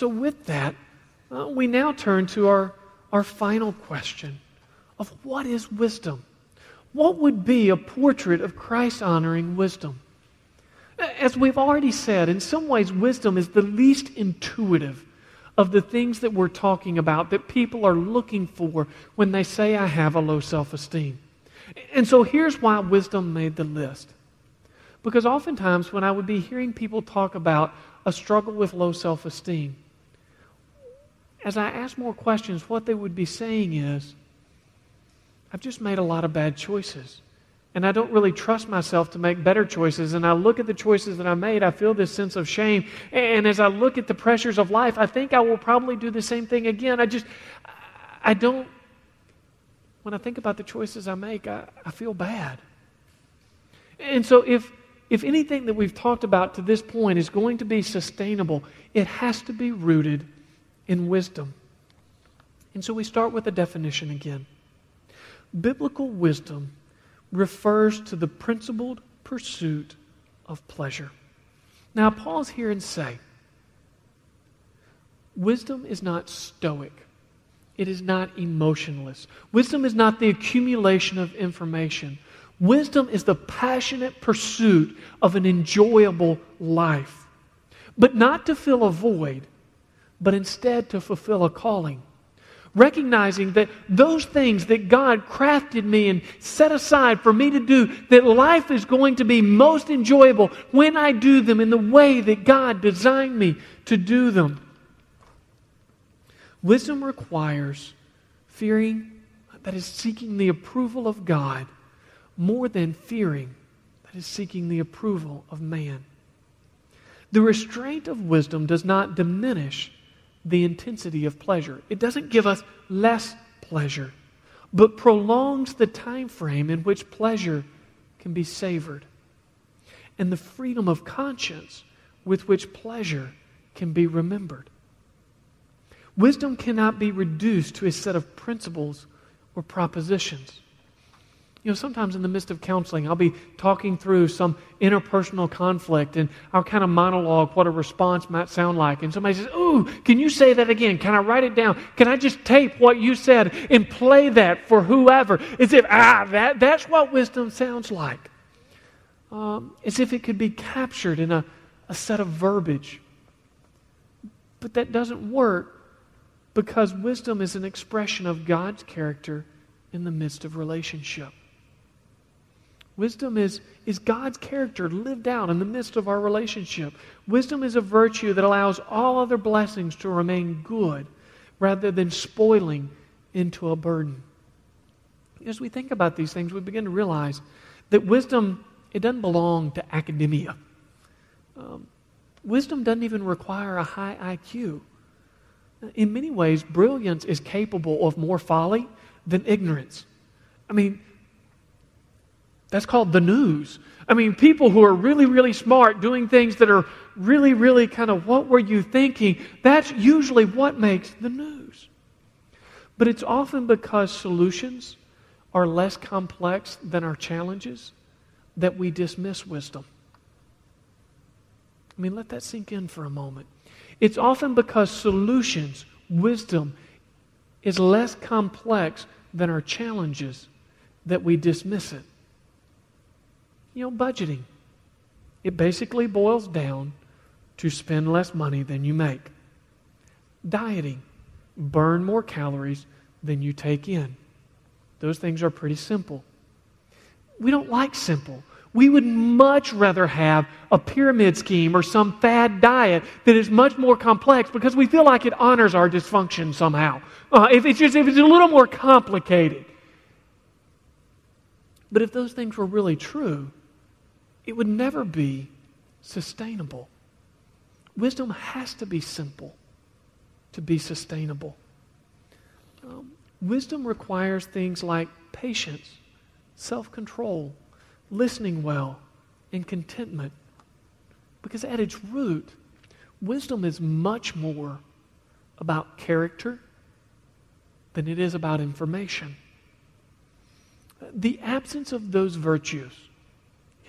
So, with that, uh, we now turn to our, our final question of what is wisdom? What would be a portrait of Christ honoring wisdom? As we've already said, in some ways, wisdom is the least intuitive of the things that we're talking about that people are looking for when they say, I have a low self esteem. And so here's why wisdom made the list. Because oftentimes, when I would be hearing people talk about a struggle with low self esteem. As I ask more questions, what they would be saying is, I've just made a lot of bad choices. And I don't really trust myself to make better choices. And I look at the choices that I made, I feel this sense of shame. And as I look at the pressures of life, I think I will probably do the same thing again. I just, I don't, when I think about the choices I make, I, I feel bad. And so if if anything that we've talked about to this point is going to be sustainable, it has to be rooted in wisdom. And so we start with a definition again. Biblical wisdom refers to the principled pursuit of pleasure. Now, pause here and say wisdom is not stoic, it is not emotionless. Wisdom is not the accumulation of information. Wisdom is the passionate pursuit of an enjoyable life, but not to fill a void, but instead to fulfill a calling. Recognizing that those things that God crafted me and set aside for me to do, that life is going to be most enjoyable when I do them in the way that God designed me to do them. Wisdom requires fearing, that is, seeking the approval of God more than fearing, that is seeking the approval of man. The restraint of wisdom does not diminish the intensity of pleasure. It doesn't give us less pleasure, but prolongs the time frame in which pleasure can be savored and the freedom of conscience with which pleasure can be remembered. Wisdom cannot be reduced to a set of principles or propositions. You know, sometimes in the midst of counseling, I'll be talking through some interpersonal conflict and I'll kind of monologue what a response might sound like. And somebody says, Ooh, can you say that again? Can I write it down? Can I just tape what you said and play that for whoever? As if, ah, that, that's what wisdom sounds like. Um, as if it could be captured in a, a set of verbiage. But that doesn't work because wisdom is an expression of God's character in the midst of relationship. Wisdom is, is God's character lived out in the midst of our relationship. Wisdom is a virtue that allows all other blessings to remain good rather than spoiling into a burden. As we think about these things, we begin to realize that wisdom, it doesn't belong to academia. Um, wisdom doesn't even require a high IQ. In many ways, brilliance is capable of more folly than ignorance. I mean, that's called the news. I mean, people who are really, really smart doing things that are really, really kind of what were you thinking? That's usually what makes the news. But it's often because solutions are less complex than our challenges that we dismiss wisdom. I mean, let that sink in for a moment. It's often because solutions, wisdom, is less complex than our challenges that we dismiss it. You know, budgeting. It basically boils down to spend less money than you make. Dieting. Burn more calories than you take in. Those things are pretty simple. We don't like simple. We would much rather have a pyramid scheme or some fad diet that is much more complex because we feel like it honors our dysfunction somehow. Uh, if it's just if it's a little more complicated. But if those things were really true, it would never be sustainable. Wisdom has to be simple to be sustainable. Um, wisdom requires things like patience, self control, listening well, and contentment. Because at its root, wisdom is much more about character than it is about information. The absence of those virtues,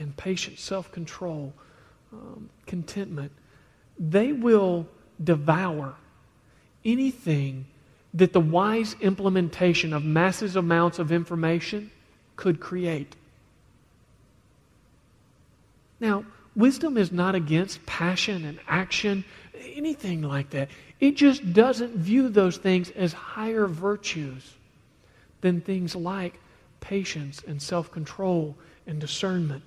and patience, self control, um, contentment, they will devour anything that the wise implementation of massive amounts of information could create. Now, wisdom is not against passion and action, anything like that. It just doesn't view those things as higher virtues than things like patience and self control and discernment.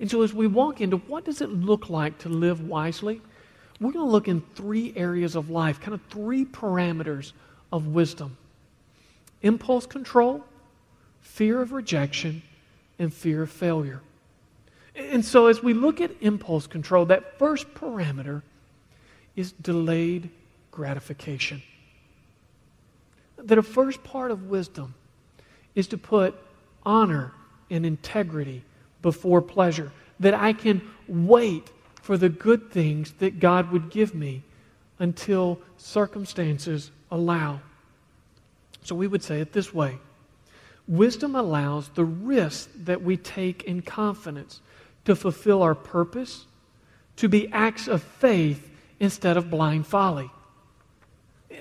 And so, as we walk into what does it look like to live wisely, we're going to look in three areas of life, kind of three parameters of wisdom impulse control, fear of rejection, and fear of failure. And so, as we look at impulse control, that first parameter is delayed gratification. That a first part of wisdom is to put honor and integrity before pleasure. That I can wait for the good things that God would give me until circumstances allow. So we would say it this way Wisdom allows the risk that we take in confidence to fulfill our purpose, to be acts of faith instead of blind folly.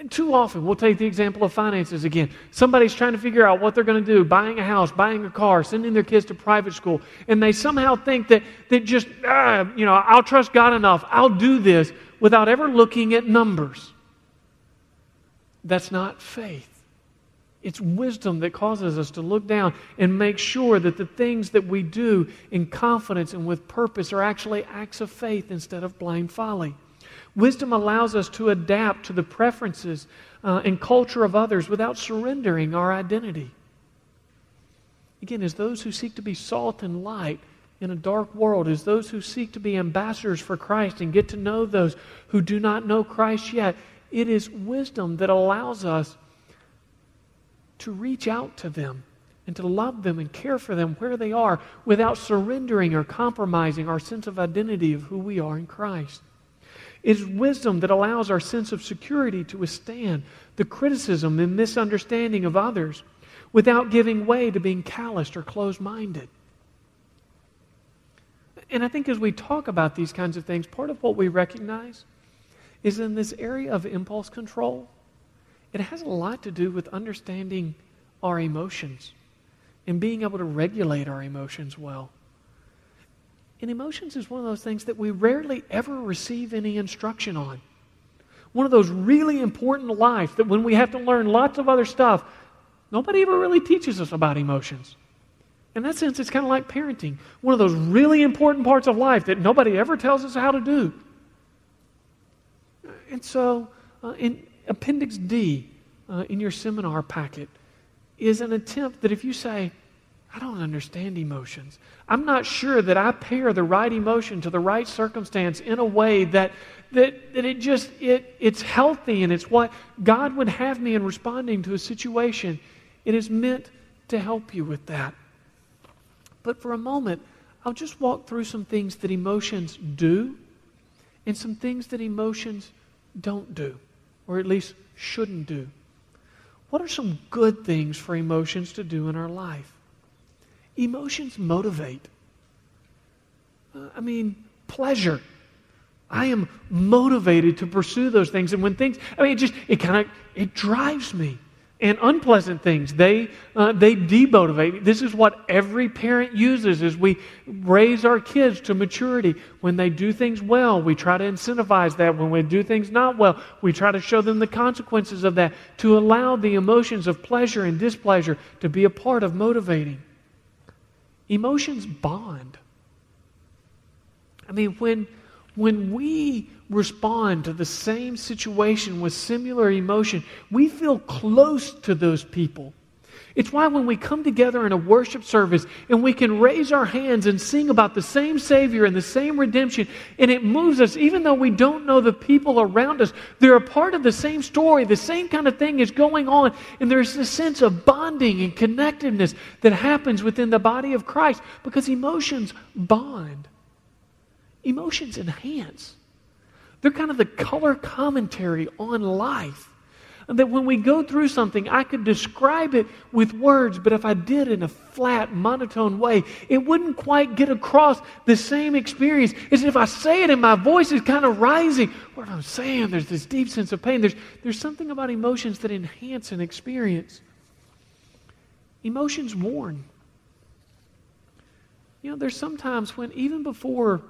Too often, we'll take the example of finances again. Somebody's trying to figure out what they're going to do buying a house, buying a car, sending their kids to private school, and they somehow think that, that just, ah, you know, I'll trust God enough, I'll do this without ever looking at numbers. That's not faith. It's wisdom that causes us to look down and make sure that the things that we do in confidence and with purpose are actually acts of faith instead of blind folly. Wisdom allows us to adapt to the preferences uh, and culture of others without surrendering our identity. Again, as those who seek to be salt and light in a dark world, as those who seek to be ambassadors for Christ and get to know those who do not know Christ yet, it is wisdom that allows us to reach out to them and to love them and care for them where they are without surrendering or compromising our sense of identity of who we are in Christ. It's wisdom that allows our sense of security to withstand the criticism and misunderstanding of others without giving way to being calloused or closed minded. And I think as we talk about these kinds of things, part of what we recognize is in this area of impulse control, it has a lot to do with understanding our emotions and being able to regulate our emotions well. And emotions is one of those things that we rarely ever receive any instruction on. One of those really important life that when we have to learn lots of other stuff, nobody ever really teaches us about emotions. In that sense, it's kind of like parenting. One of those really important parts of life that nobody ever tells us how to do. And so, uh, in Appendix D uh, in your seminar packet is an attempt that if you say, I don't understand emotions. I'm not sure that I pair the right emotion to the right circumstance in a way that, that, that it just it, it's healthy and it's what God would have me in responding to a situation. It is meant to help you with that. But for a moment, I'll just walk through some things that emotions do and some things that emotions don't do, or at least shouldn't do. What are some good things for emotions to do in our life? Emotions motivate. Uh, I mean, pleasure. I am motivated to pursue those things. And when things, I mean, it just, it kind of, it drives me. And unpleasant things, they, uh, they demotivate. This is what every parent uses as we raise our kids to maturity. When they do things well, we try to incentivize that. When we do things not well, we try to show them the consequences of that to allow the emotions of pleasure and displeasure to be a part of motivating. Emotions bond. I mean, when, when we respond to the same situation with similar emotion, we feel close to those people. It's why when we come together in a worship service and we can raise our hands and sing about the same Savior and the same redemption, and it moves us, even though we don't know the people around us, they're a part of the same story. The same kind of thing is going on, and there's this sense of bonding and connectedness that happens within the body of Christ because emotions bond, emotions enhance. They're kind of the color commentary on life. That when we go through something, I could describe it with words, but if I did in a flat, monotone way, it wouldn't quite get across the same experience as if I say it and my voice is kind of rising. What I'm saying, there's this deep sense of pain. There's, there's something about emotions that enhance an experience. Emotions warn. You know, there's sometimes when, even before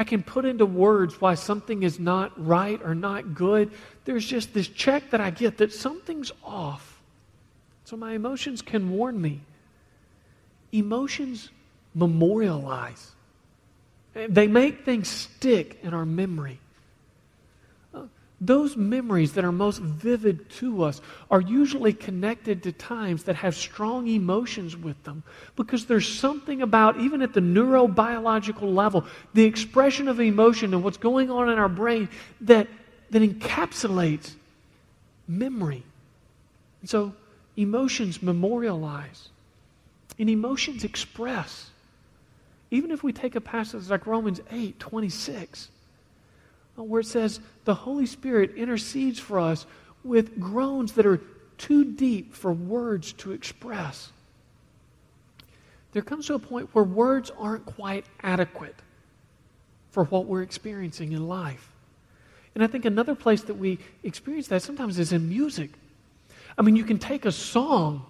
I can put into words why something is not right or not good. There's just this check that I get that something's off. So my emotions can warn me. Emotions memorialize, they make things stick in our memory those memories that are most vivid to us are usually connected to times that have strong emotions with them because there's something about, even at the neurobiological level, the expression of emotion and what's going on in our brain that, that encapsulates memory. And so emotions memorialize and emotions express. Even if we take a passage like Romans 8 26 where it says the Holy Spirit intercedes for us with groans that are too deep for words to express. There comes to a point where words aren't quite adequate for what we're experiencing in life. And I think another place that we experience that sometimes is in music. I mean, you can take a song,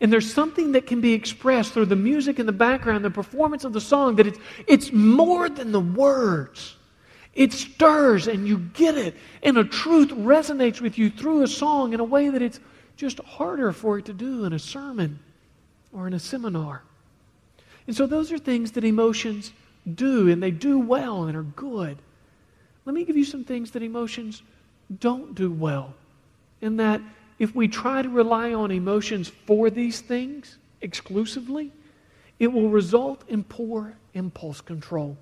and there's something that can be expressed through the music in the background, the performance of the song, that it's, it's more than the words. It stirs and you get it. And a truth resonates with you through a song in a way that it's just harder for it to do in a sermon or in a seminar. And so those are things that emotions do, and they do well and are good. Let me give you some things that emotions don't do well. In that, if we try to rely on emotions for these things exclusively, it will result in poor impulse control.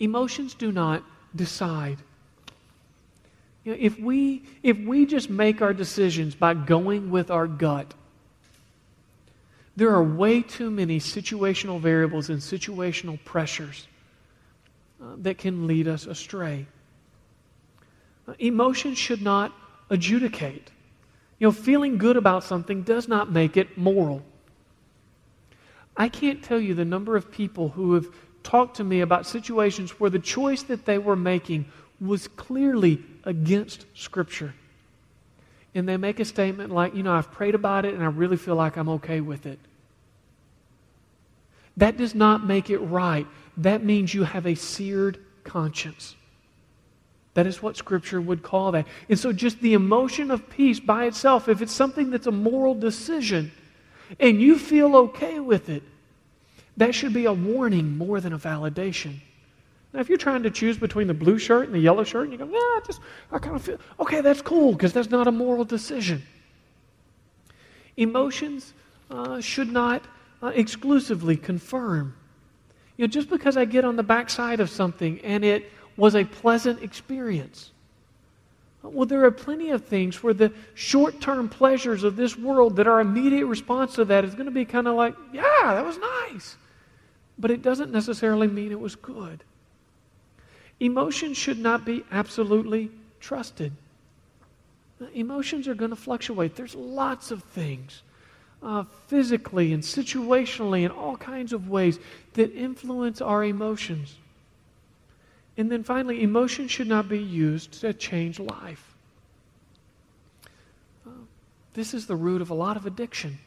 Emotions do not decide. You know, if, we, if we just make our decisions by going with our gut, there are way too many situational variables and situational pressures uh, that can lead us astray. Uh, emotions should not adjudicate. You know, feeling good about something does not make it moral. I can't tell you the number of people who have talk to me about situations where the choice that they were making was clearly against Scripture. And they make a statement like, you know, I've prayed about it and I really feel like I'm okay with it. That does not make it right. That means you have a seared conscience. That is what Scripture would call that. And so, just the emotion of peace by itself, if it's something that's a moral decision and you feel okay with it, that should be a warning more than a validation. Now, if you're trying to choose between the blue shirt and the yellow shirt, and you go, yeah, I just, I kind of feel, okay, that's cool, because that's not a moral decision. Emotions uh, should not uh, exclusively confirm. You know, just because I get on the backside of something and it was a pleasant experience. Well, there are plenty of things where the short term pleasures of this world that our immediate response to that is going to be kind of like, yeah, that was nice but it doesn't necessarily mean it was good. Emotions should not be absolutely trusted. Emotions are going to fluctuate. There's lots of things, uh, physically and situationally, in all kinds of ways, that influence our emotions. And then finally, emotions should not be used to change life. Uh, this is the root of a lot of addiction,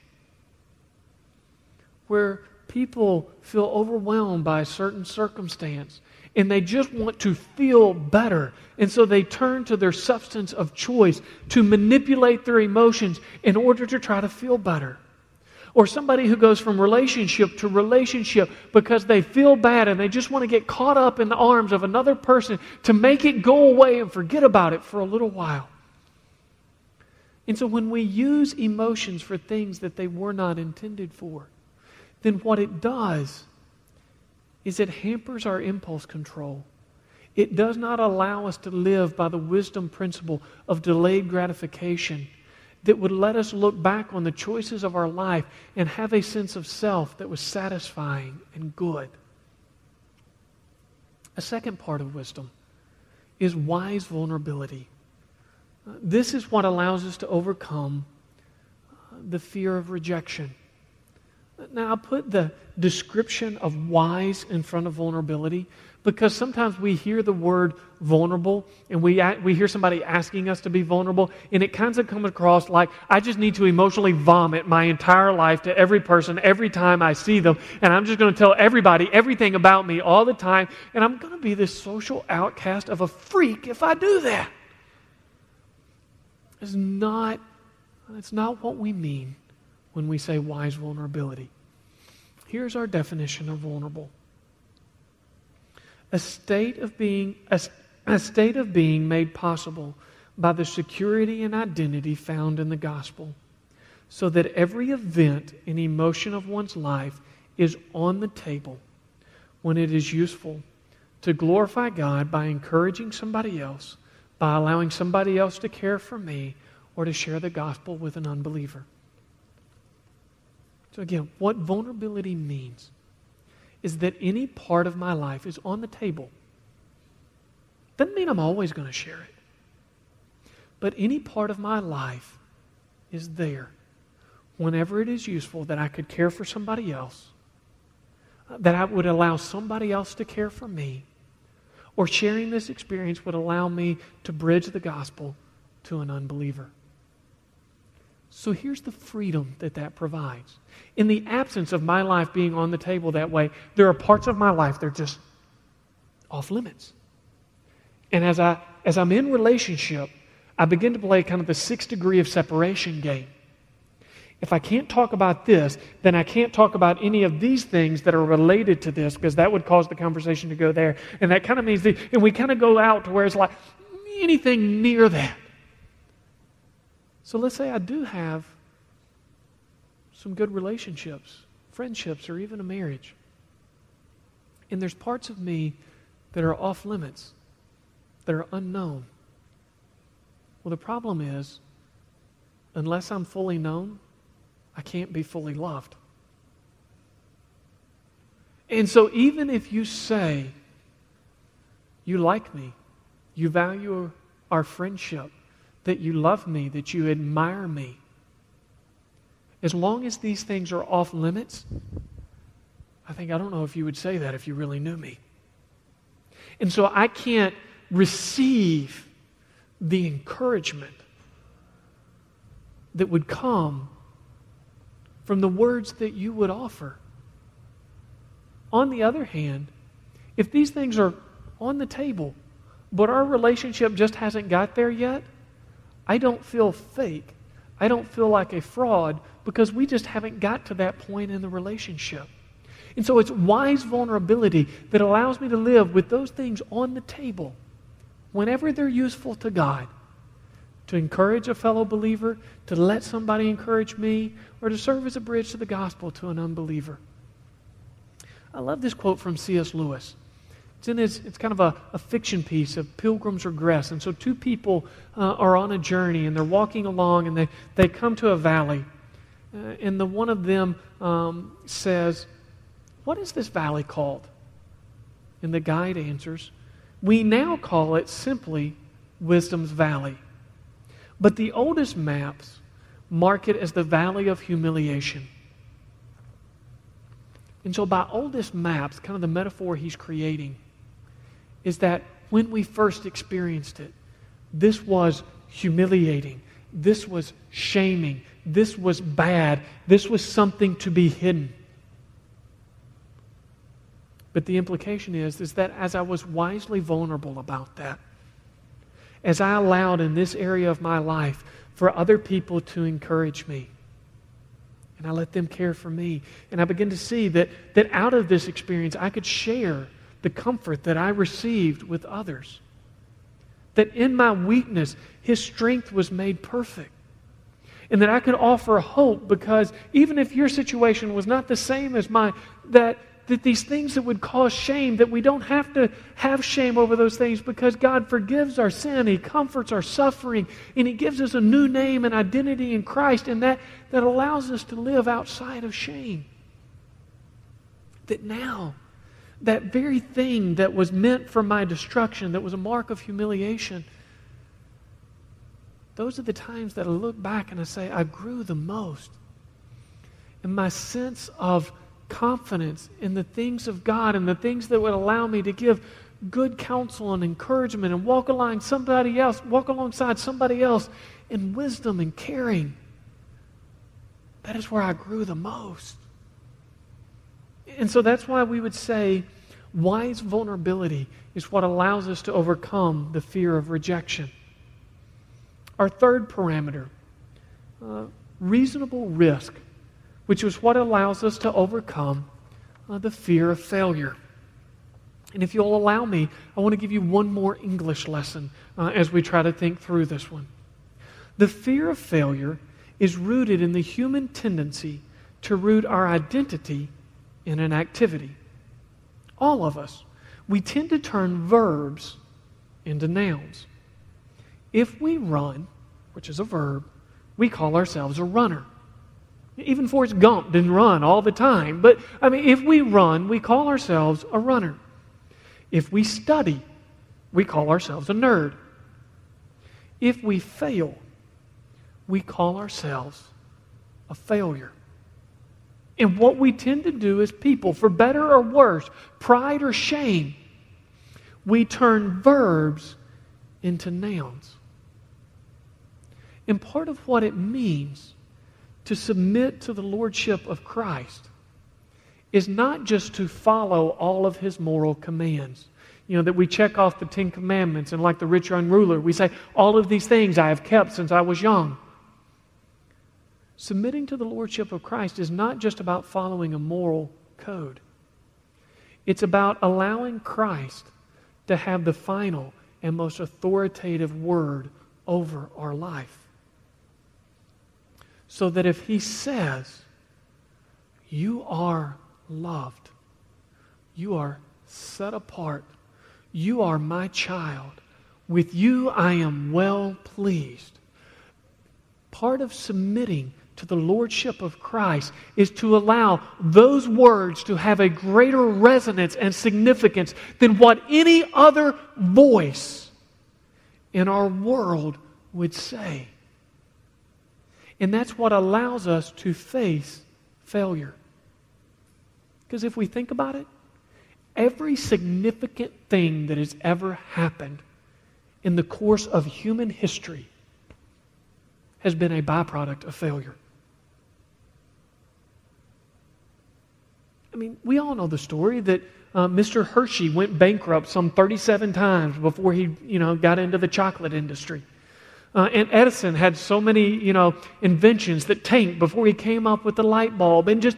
where people feel overwhelmed by a certain circumstance and they just want to feel better. And so they turn to their substance of choice to manipulate their emotions in order to try to feel better. Or somebody who goes from relationship to relationship because they feel bad and they just want to get caught up in the arms of another person to make it go away and forget about it for a little while. And so when we use emotions for things that they were not intended for, then what it does is it hampers our impulse control. It does not allow us to live by the wisdom principle of delayed gratification that would let us look back on the choices of our life and have a sense of self that was satisfying and good. A second part of wisdom is wise vulnerability. Uh, this is what allows us to overcome uh, the fear of rejection. Now, I'll put the description of wise in front of vulnerability because sometimes we hear the word vulnerable and we, we hear somebody asking us to be vulnerable, and it kind of comes across like I just need to emotionally vomit my entire life to every person every time I see them, and I'm just going to tell everybody everything about me all the time, and I'm going to be this social outcast of a freak if I do that. It's not, it's not what we mean when we say wise vulnerability. Here's our definition of vulnerable a state of being, a, a state of being made possible by the security and identity found in the gospel, so that every event and emotion of one's life is on the table when it is useful to glorify God by encouraging somebody else by allowing somebody else to care for me or to share the gospel with an unbeliever. So, again, what vulnerability means is that any part of my life is on the table. Doesn't mean I'm always going to share it. But any part of my life is there whenever it is useful that I could care for somebody else, uh, that I would allow somebody else to care for me, or sharing this experience would allow me to bridge the gospel to an unbeliever. So here's the freedom that that provides. In the absence of my life being on the table that way, there are parts of my life that are just off limits. And as, I, as I'm in relationship, I begin to play kind of the six degree of separation game. If I can't talk about this, then I can't talk about any of these things that are related to this because that would cause the conversation to go there. And that kind of means, that, and we kind of go out to where it's like mm, anything near that. So let's say I do have some good relationships, friendships, or even a marriage. And there's parts of me that are off limits, that are unknown. Well, the problem is, unless I'm fully known, I can't be fully loved. And so, even if you say you like me, you value our friendship, that you love me, that you admire me, as long as these things are off limits, I think I don't know if you would say that if you really knew me. And so I can't receive the encouragement that would come from the words that you would offer. On the other hand, if these things are on the table, but our relationship just hasn't got there yet, I don't feel fake. I don't feel like a fraud because we just haven't got to that point in the relationship. And so it's wise vulnerability that allows me to live with those things on the table whenever they're useful to God to encourage a fellow believer, to let somebody encourage me, or to serve as a bridge to the gospel to an unbeliever. I love this quote from C.S. Lewis. It's in his, it's kind of a, a fiction piece of Pilgrim's Regress. And so two people uh, are on a journey and they're walking along and they, they come to a valley. Uh, and the one of them um, says, What is this valley called? And the guide answers, We now call it simply Wisdom's Valley. But the oldest maps mark it as the Valley of Humiliation. And so, by oldest maps, kind of the metaphor he's creating is that when we first experienced it, this was humiliating. This was shaming. This was bad. This was something to be hidden. But the implication is, is that as I was wisely vulnerable about that, as I allowed in this area of my life for other people to encourage me, and I let them care for me, and I begin to see that, that out of this experience I could share the comfort that I received with others. That in my weakness, His strength was made perfect. And that I could offer hope because even if your situation was not the same as mine, that, that these things that would cause shame, that we don't have to have shame over those things because God forgives our sin, He comforts our suffering, and He gives us a new name and identity in Christ, and that, that allows us to live outside of shame. That now, that very thing that was meant for my destruction, that was a mark of humiliation, those are the times that I look back and I say, I grew the most. And my sense of confidence in the things of God and the things that would allow me to give good counsel and encouragement and walk along somebody else, walk alongside somebody else in wisdom and caring. That is where I grew the most. And so that's why we would say wise vulnerability is what allows us to overcome the fear of rejection. Our third parameter, uh, reasonable risk, which is what allows us to overcome uh, the fear of failure. And if you'll allow me, I want to give you one more English lesson uh, as we try to think through this one. The fear of failure is rooted in the human tendency to root our identity in an activity. All of us. We tend to turn verbs into nouns. If we run, which is a verb, we call ourselves a runner. Even Forrest Gump didn't run all the time. But, I mean, if we run, we call ourselves a runner. If we study, we call ourselves a nerd. If we fail, we call ourselves a failure. And what we tend to do as people, for better or worse, pride or shame, we turn verbs into nouns. And part of what it means to submit to the lordship of Christ is not just to follow all of his moral commands. You know, that we check off the Ten Commandments, and like the rich young ruler, we say, All of these things I have kept since I was young. Submitting to the Lordship of Christ is not just about following a moral code, it's about allowing Christ to have the final and most authoritative word over our life. So that if He says, You are loved, you are set apart, you are my child, with you I am well pleased. Part of submitting to the Lordship of Christ is to allow those words to have a greater resonance and significance than what any other voice in our world would say. And that's what allows us to face failure. Because if we think about it, every significant thing that has ever happened in the course of human history has been a byproduct of failure. I mean, we all know the story that uh, Mr. Hershey went bankrupt some 37 times before he, you know, got into the chocolate industry. Uh, and Edison had so many, you know, inventions that tanked before he came up with the light bulb. And just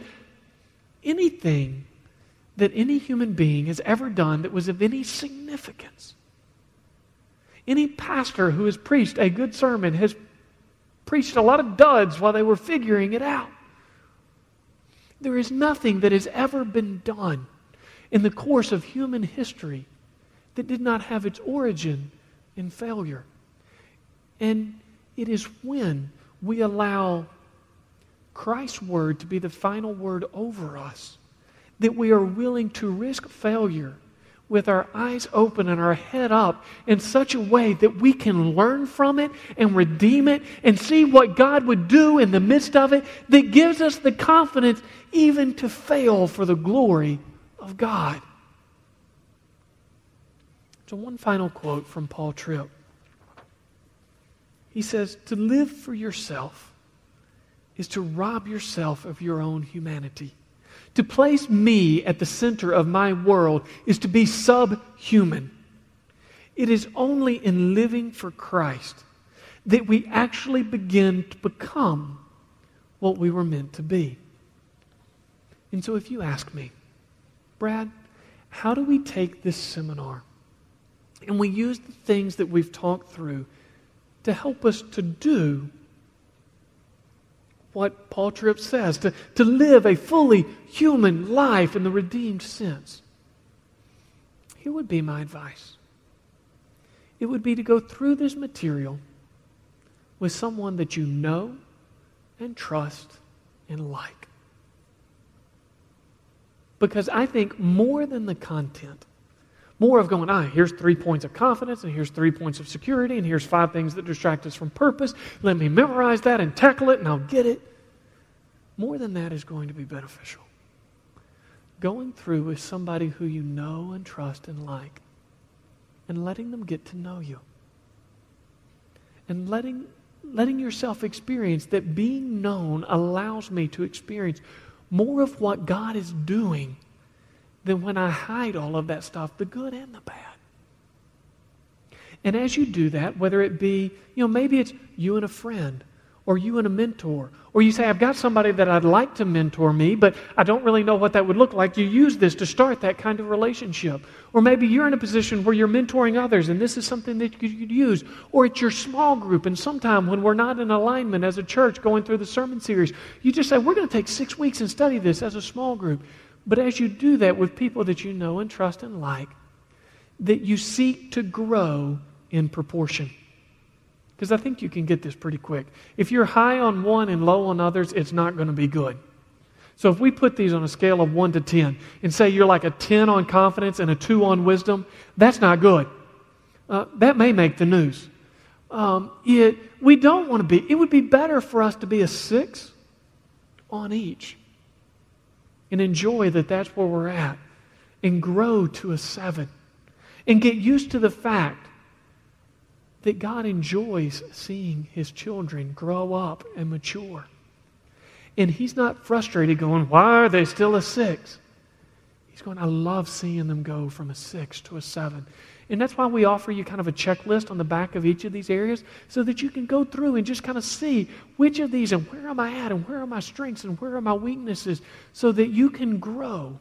anything that any human being has ever done that was of any significance. Any pastor who has preached a good sermon has preached a lot of duds while they were figuring it out. There is nothing that has ever been done in the course of human history that did not have its origin in failure. And it is when we allow Christ's word to be the final word over us that we are willing to risk failure with our eyes open and our head up in such a way that we can learn from it and redeem it and see what God would do in the midst of it that gives us the confidence even to fail for the glory of God. So, one final quote from Paul Tripp. He says, To live for yourself is to rob yourself of your own humanity. To place me at the center of my world is to be subhuman. It is only in living for Christ that we actually begin to become what we were meant to be. And so, if you ask me, Brad, how do we take this seminar and we use the things that we've talked through to help us to do what Paul Tripp says to, to live a fully human life in the redeemed sense. Here would be my advice it would be to go through this material with someone that you know and trust and like. Because I think more than the content, more of going, ah, here's three points of confidence, and here's three points of security, and here's five things that distract us from purpose. Let me memorize that and tackle it, and I'll get it. More than that is going to be beneficial. Going through with somebody who you know and trust and like, and letting them get to know you. And letting, letting yourself experience that being known allows me to experience more of what God is doing than when I hide all of that stuff, the good and the bad. And as you do that, whether it be, you know, maybe it's you and a friend, or you and a mentor, or you say, I've got somebody that I'd like to mentor me, but I don't really know what that would look like. You use this to start that kind of relationship. Or maybe you're in a position where you're mentoring others, and this is something that you could use. Or it's your small group, and sometime when we're not in alignment as a church going through the sermon series, you just say, We're going to take six weeks and study this as a small group. But as you do that with people that you know and trust and like, that you seek to grow in proportion. Because I think you can get this pretty quick. If you're high on one and low on others, it's not going to be good. So if we put these on a scale of 1 to 10 and say you're like a 10 on confidence and a 2 on wisdom, that's not good. Uh, that may make the news. Um, it, we don't want to be, it would be better for us to be a 6 on each and enjoy that that's where we're at and grow to a seven and get used to the fact that God enjoys seeing his children grow up and mature. And he's not frustrated going, Why are they still a six? He's going, I love seeing them go from a six to a seven. And that's why we offer you kind of a checklist on the back of each of these areas so that you can go through and just kind of see which of these and where am I at and where are my strengths and where are my weaknesses so that you can grow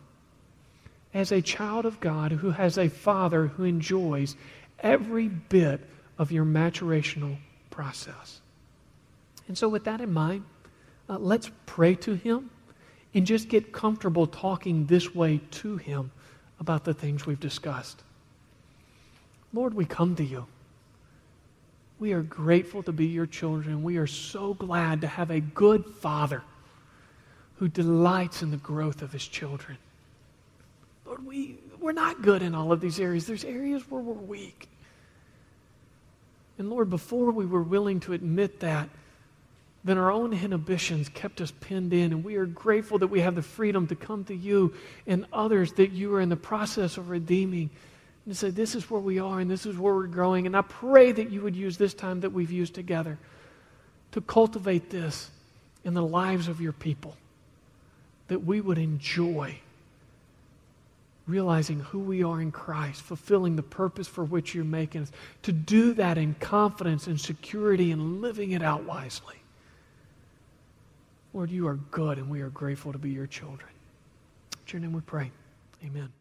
as a child of God who has a father who enjoys every bit of your maturational process. And so, with that in mind, uh, let's pray to Him and just get comfortable talking this way to Him about the things we've discussed. Lord, we come to you. We are grateful to be your children. We are so glad to have a good father who delights in the growth of his children. Lord, we, we're not good in all of these areas. There's areas where we're weak. And Lord, before we were willing to admit that, then our own inhibitions kept us pinned in. And we are grateful that we have the freedom to come to you and others that you are in the process of redeeming and say, This is where we are and this is where we're growing. And I pray that you would use this time that we've used together to cultivate this in the lives of your people, that we would enjoy realizing who we are in Christ, fulfilling the purpose for which you're making us, to do that in confidence and security and living it out wisely. Lord, you are good and we are grateful to be your children. In your name we pray. Amen.